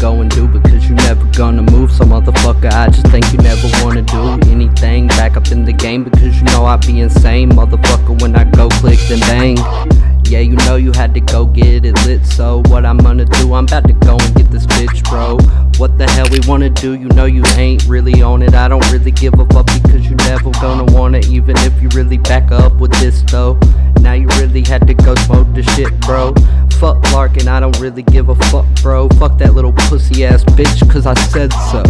go and do because you never gonna move. So motherfucker, I just think you never wanna do anything. Back up in the game because you know I be insane. Motherfucker, when I go click then bang. Yeah, you know you had to go get it lit. So what I'm gonna do, I'm about to go and get this bitch, bro. What the hell we wanna do? You know you ain't really on it. I don't really give a fuck because you never gonna want it, even if you really back up with this though. Now you really had to go smoke the shit, bro. Fuck Larkin, I don't really give a fuck, bro. Fuck that little pussy ass bitch, cause I said so.